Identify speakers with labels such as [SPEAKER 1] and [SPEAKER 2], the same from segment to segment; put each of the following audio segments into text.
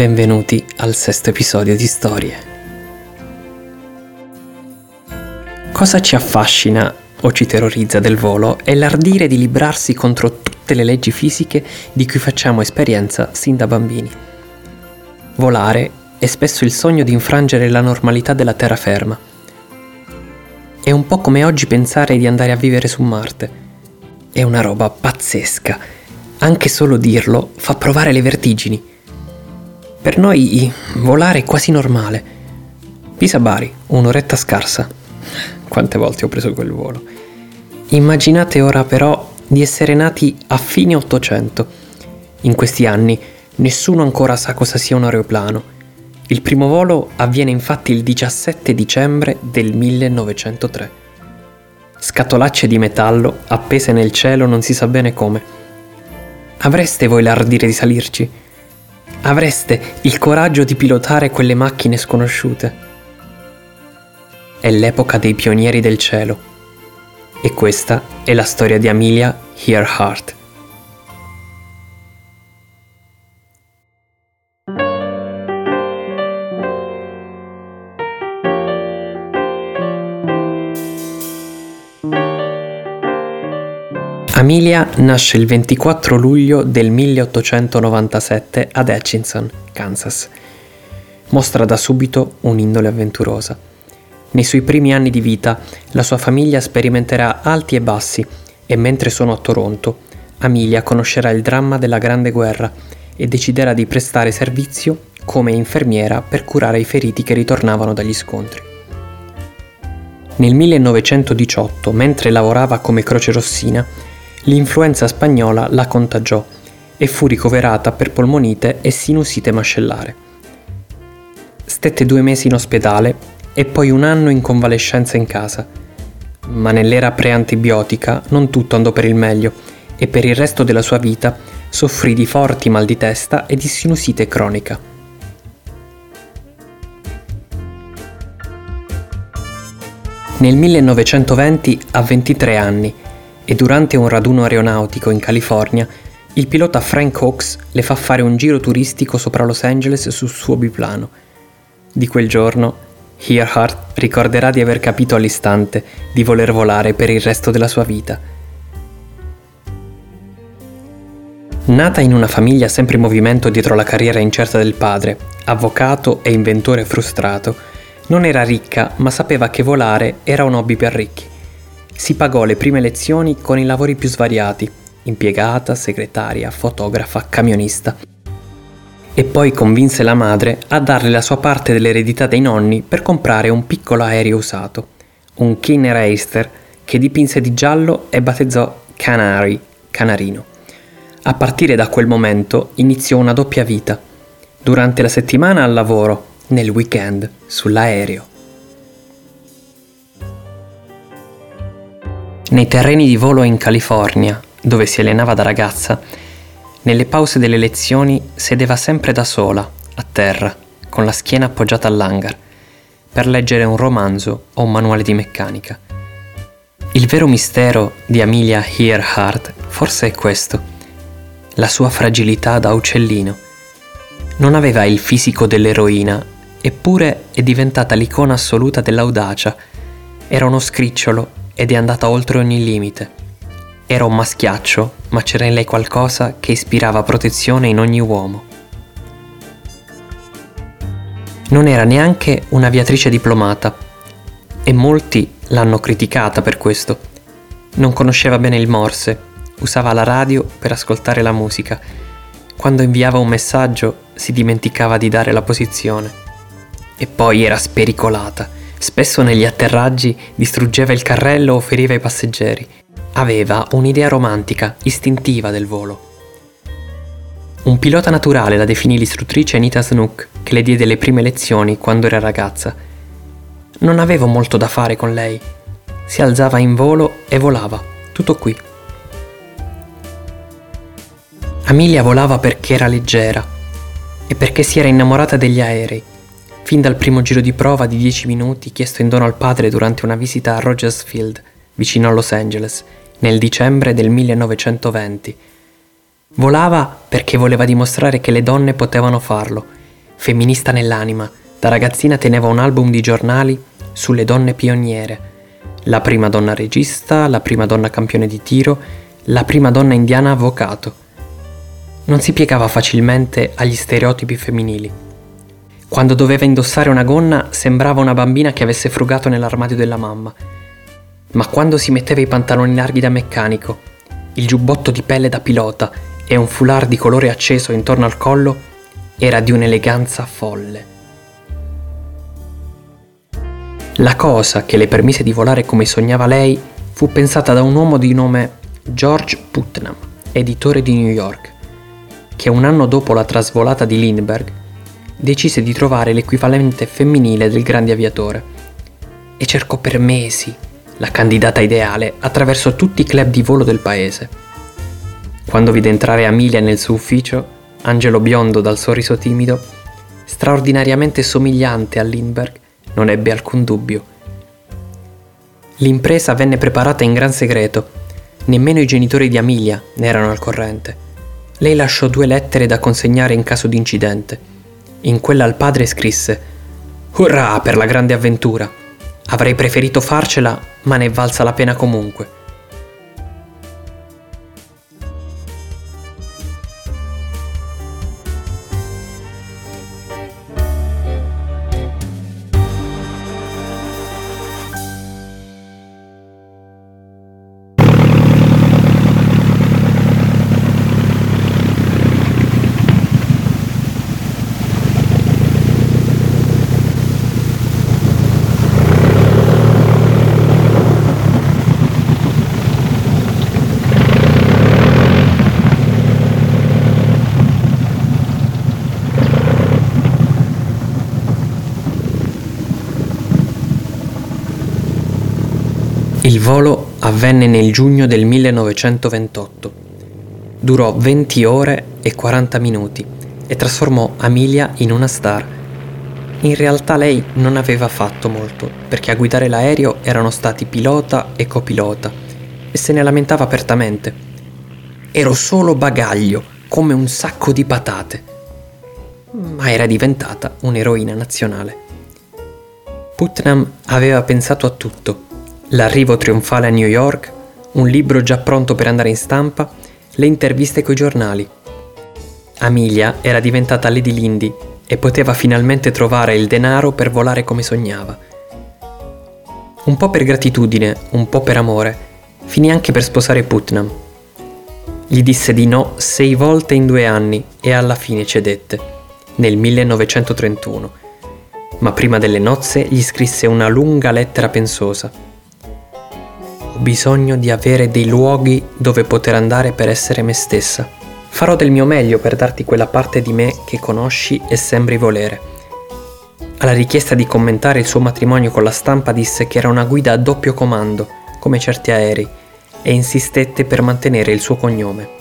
[SPEAKER 1] Benvenuti al sesto episodio di Storie. Cosa ci affascina o ci terrorizza del volo è l'ardire di librarsi contro tutte le leggi fisiche di cui facciamo esperienza sin da bambini. Volare è spesso il sogno di infrangere la normalità della terraferma. È un po' come oggi pensare di andare a vivere su Marte. È una roba pazzesca. Anche solo dirlo fa provare le vertigini. Per noi volare è quasi normale. Pisa-Bari, un'oretta scarsa. Quante volte ho preso quel volo. Immaginate ora però di essere nati a fine Ottocento. In questi anni nessuno ancora sa cosa sia un aeroplano. Il primo volo avviene infatti il 17 dicembre del 1903. Scatolacce di metallo appese nel cielo non si sa bene come. Avreste voi l'ardire di salirci? Avreste il coraggio di pilotare quelle macchine sconosciute. È l'epoca dei pionieri del cielo. E questa è la storia di Amelia Earhart. Amelia nasce il 24 luglio del 1897 ad Hutchinson, Kansas. Mostra da subito un'indole avventurosa. Nei suoi primi anni di vita la sua famiglia sperimenterà alti e bassi e mentre sono a Toronto, Amelia conoscerà il dramma della Grande Guerra e deciderà di prestare servizio come infermiera per curare i feriti che ritornavano dagli scontri. Nel 1918, mentre lavorava come crocerossina, L'influenza spagnola la contagiò e fu ricoverata per polmonite e sinusite mascellare. Stette due mesi in ospedale e poi un anno in convalescenza in casa. Ma nell'era pre-antibiotica non tutto andò per il meglio e per il resto della sua vita soffrì di forti mal di testa e di sinusite cronica. Nel 1920, a 23 anni, e durante un raduno aeronautico in California, il pilota Frank Hawks le fa fare un giro turistico sopra Los Angeles sul suo biplano. Di quel giorno, Earhart ricorderà di aver capito all'istante di voler volare per il resto della sua vita. Nata in una famiglia sempre in movimento dietro la carriera incerta del padre, avvocato e inventore frustrato, non era ricca ma sapeva che volare era un hobby per ricchi si pagò le prime lezioni con i lavori più svariati, impiegata, segretaria, fotografa, camionista. E poi convinse la madre a darle la sua parte dell'eredità dei nonni per comprare un piccolo aereo usato, un King Racer che dipinse di giallo e battezzò Canary, Canarino. A partire da quel momento iniziò una doppia vita, durante la settimana al lavoro, nel weekend sull'aereo. Nei terreni di volo in California, dove si allenava da ragazza, nelle pause delle lezioni sedeva sempre da sola, a terra, con la schiena appoggiata all'hangar, per leggere un romanzo o un manuale di meccanica. Il vero mistero di Amelia Earhart forse è questo, la sua fragilità da uccellino. Non aveva il fisico dell'eroina, eppure è diventata l'icona assoluta dell'audacia. Era uno scricciolo ed è andata oltre ogni limite. Era un maschiaccio, ma c'era in lei qualcosa che ispirava protezione in ogni uomo. Non era neanche un'aviatrice diplomata e molti l'hanno criticata per questo. Non conosceva bene il morse, usava la radio per ascoltare la musica. Quando inviava un messaggio si dimenticava di dare la posizione. E poi era spericolata Spesso negli atterraggi distruggeva il carrello o feriva i passeggeri. Aveva un'idea romantica, istintiva del volo. Un pilota naturale la definì l'istruttrice Anita Snook, che le diede le prime lezioni quando era ragazza. Non avevo molto da fare con lei. Si alzava in volo e volava, tutto qui. Amelia volava perché era leggera e perché si era innamorata degli aerei fin dal primo giro di prova di 10 minuti chiesto in dono al padre durante una visita a Rogers Field, vicino a Los Angeles, nel dicembre del 1920. Volava perché voleva dimostrare che le donne potevano farlo. Femminista nell'anima, da ragazzina teneva un album di giornali sulle donne pioniere. La prima donna regista, la prima donna campione di tiro, la prima donna indiana avvocato. Non si piegava facilmente agli stereotipi femminili. Quando doveva indossare una gonna sembrava una bambina che avesse frugato nell'armadio della mamma. Ma quando si metteva i pantaloni larghi da meccanico, il giubbotto di pelle da pilota e un foulard di colore acceso intorno al collo, era di un'eleganza folle. La cosa che le permise di volare come sognava lei fu pensata da un uomo di nome George Putnam, editore di New York, che un anno dopo la trasvolata di Lindbergh decise di trovare l'equivalente femminile del grande aviatore e cercò per mesi la candidata ideale attraverso tutti i club di volo del paese. Quando vide entrare Amelia nel suo ufficio, angelo biondo dal sorriso timido, straordinariamente somigliante a Lindbergh, non ebbe alcun dubbio. L'impresa venne preparata in gran segreto, nemmeno i genitori di Amelia ne erano al corrente. Lei lasciò due lettere da consegnare in caso di incidente in quella al padre scrisse Urrà per la grande avventura! Avrei preferito farcela, ma ne è valsa la pena comunque. Il volo avvenne nel giugno del 1928. Durò 20 ore e 40 minuti e trasformò Amelia in una star. In realtà lei non aveva fatto molto, perché a guidare l'aereo erano stati pilota e copilota, e se ne lamentava apertamente. Ero solo bagaglio, come un sacco di patate. Ma era diventata un'eroina nazionale. Putnam aveva pensato a tutto L'arrivo trionfale a New York, un libro già pronto per andare in stampa, le interviste coi giornali. Amelia era diventata Lady Lindy e poteva finalmente trovare il denaro per volare come sognava. Un po' per gratitudine, un po' per amore, finì anche per sposare Putnam. Gli disse di no sei volte in due anni e alla fine cedette, nel 1931. Ma prima delle nozze gli scrisse una lunga lettera pensosa bisogno di avere dei luoghi dove poter andare per essere me stessa. Farò del mio meglio per darti quella parte di me che conosci e sembri volere. Alla richiesta di commentare il suo matrimonio con la stampa disse che era una guida a doppio comando, come certi aerei, e insistette per mantenere il suo cognome.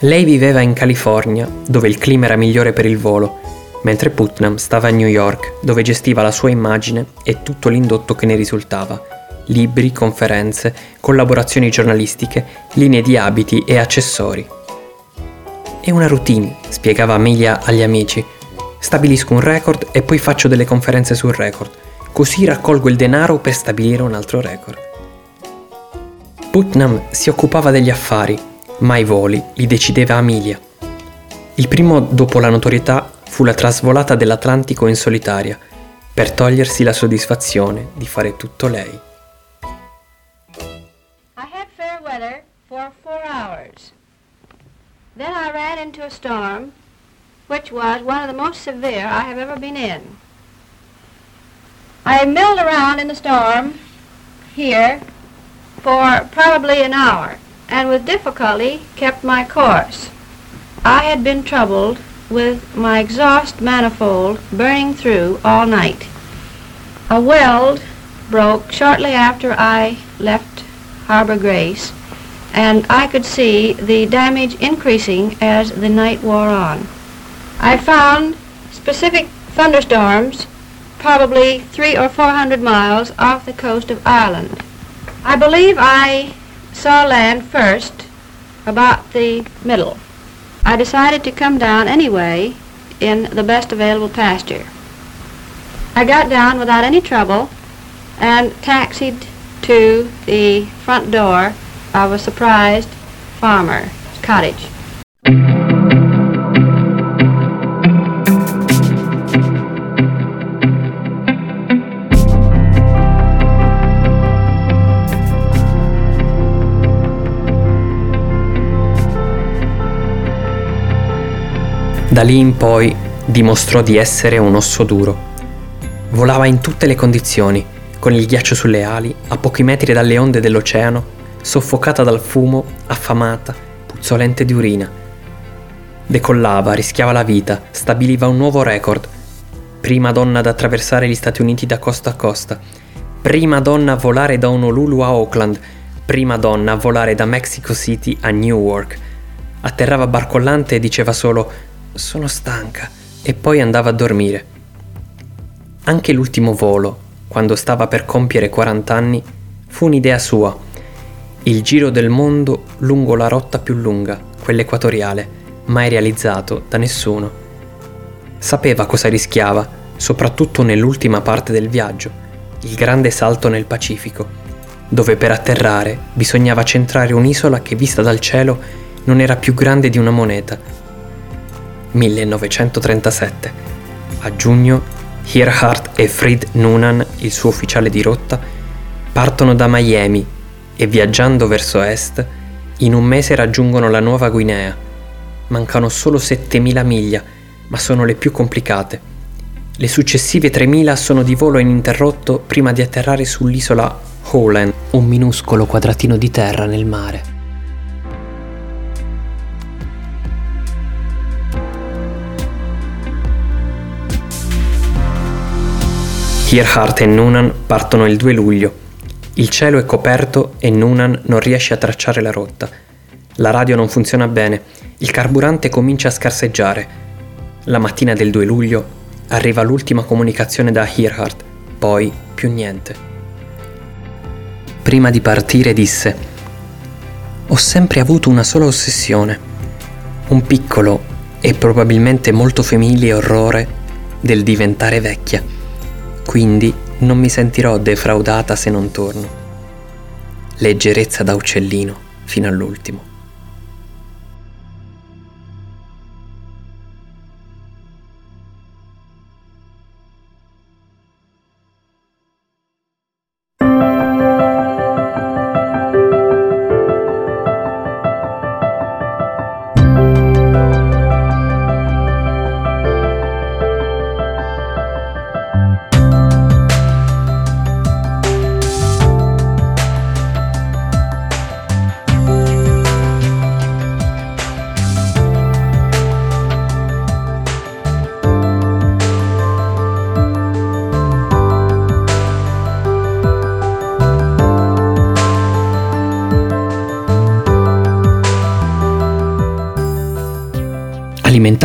[SPEAKER 1] Lei viveva in California, dove il clima era migliore per il volo, mentre Putnam stava a New York, dove gestiva la sua immagine e tutto l'indotto che ne risultava libri, conferenze, collaborazioni giornalistiche, linee di abiti e accessori. È una routine, spiegava Amelia agli amici. Stabilisco un record e poi faccio delle conferenze sul record, così raccolgo il denaro per stabilire un altro record. Putnam si occupava degli affari, ma i voli li decideva Amelia. Il primo dopo la notorietà fu la trasvolata dell'Atlantico in solitaria, per togliersi la soddisfazione di fare tutto lei.
[SPEAKER 2] Then I ran into a storm, which was one of the most severe I have ever been in. I milled around in the storm here for probably an hour, and with difficulty kept my course. I had been troubled with my exhaust manifold burning through all night. A weld broke shortly after I left Harbor Grace, and I could see the damage increasing as the night wore on. I found specific thunderstorms probably three or four hundred miles off the coast of Ireland. I believe I saw land first about the middle. I decided to come down anyway in the best available pasture. I got down without any trouble and taxied to the front door of a surprised farmer's cottage.
[SPEAKER 1] Da lì in poi dimostrò di essere un osso duro. Volava in tutte le condizioni, con il ghiaccio sulle ali, a pochi metri dalle onde dell'oceano, soffocata dal fumo, affamata, puzzolente di urina. Decollava, rischiava la vita, stabiliva un nuovo record. Prima donna ad attraversare gli Stati Uniti da costa a costa. Prima donna a volare da Honolulu a Auckland. Prima donna a volare da Mexico City a Newark. Atterrava barcollante e diceva solo sono stanca e poi andava a dormire. Anche l'ultimo volo, quando stava per compiere 40 anni, fu un'idea sua. Il giro del mondo lungo la rotta più lunga, quella equatoriale, mai realizzato da nessuno. Sapeva cosa rischiava, soprattutto nell'ultima parte del viaggio, il grande salto nel Pacifico, dove per atterrare bisognava centrare un'isola che vista dal cielo non era più grande di una moneta 1937. A giugno, Earhart e Fried Noonan, il suo ufficiale di rotta, partono da Miami e viaggiando verso est, in un mese raggiungono la Nuova Guinea. Mancano solo 7.000 miglia, ma sono le più complicate. Le successive 3.000 sono di volo ininterrotto prima di atterrare sull'isola Howland, un minuscolo quadratino di terra nel mare. Earhart e Noonan partono il 2 luglio. Il cielo è coperto e Noonan non riesce a tracciare la rotta. La radio non funziona bene, il carburante comincia a scarseggiare. La mattina del 2 luglio arriva l'ultima comunicazione da Earhart, poi più niente. Prima di partire disse, ho sempre avuto una sola ossessione, un piccolo e probabilmente molto femminile orrore del diventare vecchia quindi non mi sentirò defraudata se non torno. Leggerezza da uccellino fino all'ultimo.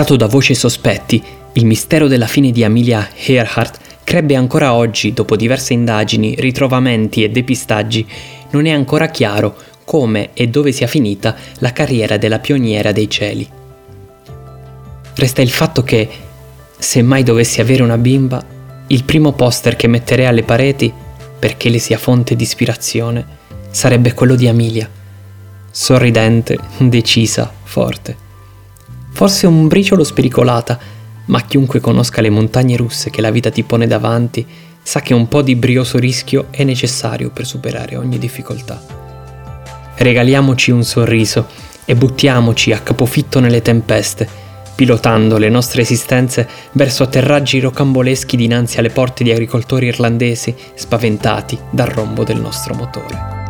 [SPEAKER 1] Alimentato da voci sospetti, il mistero della fine di Amelia Earhart crebbe ancora oggi, dopo diverse indagini, ritrovamenti e depistaggi, non è ancora chiaro come e dove sia finita la carriera della pioniera dei cieli. Resta il fatto che, se mai dovessi avere una bimba, il primo poster che metterei alle pareti, perché le sia fonte di ispirazione, sarebbe quello di Amelia, sorridente, decisa, forte. Forse un briciolo spericolata, ma chiunque conosca le montagne russe che la vita ti pone davanti sa che un po' di brioso rischio è necessario per superare ogni difficoltà. Regaliamoci un sorriso e buttiamoci a capofitto nelle tempeste, pilotando le nostre esistenze verso atterraggi rocamboleschi dinanzi alle porte di agricoltori irlandesi spaventati dal rombo del nostro motore.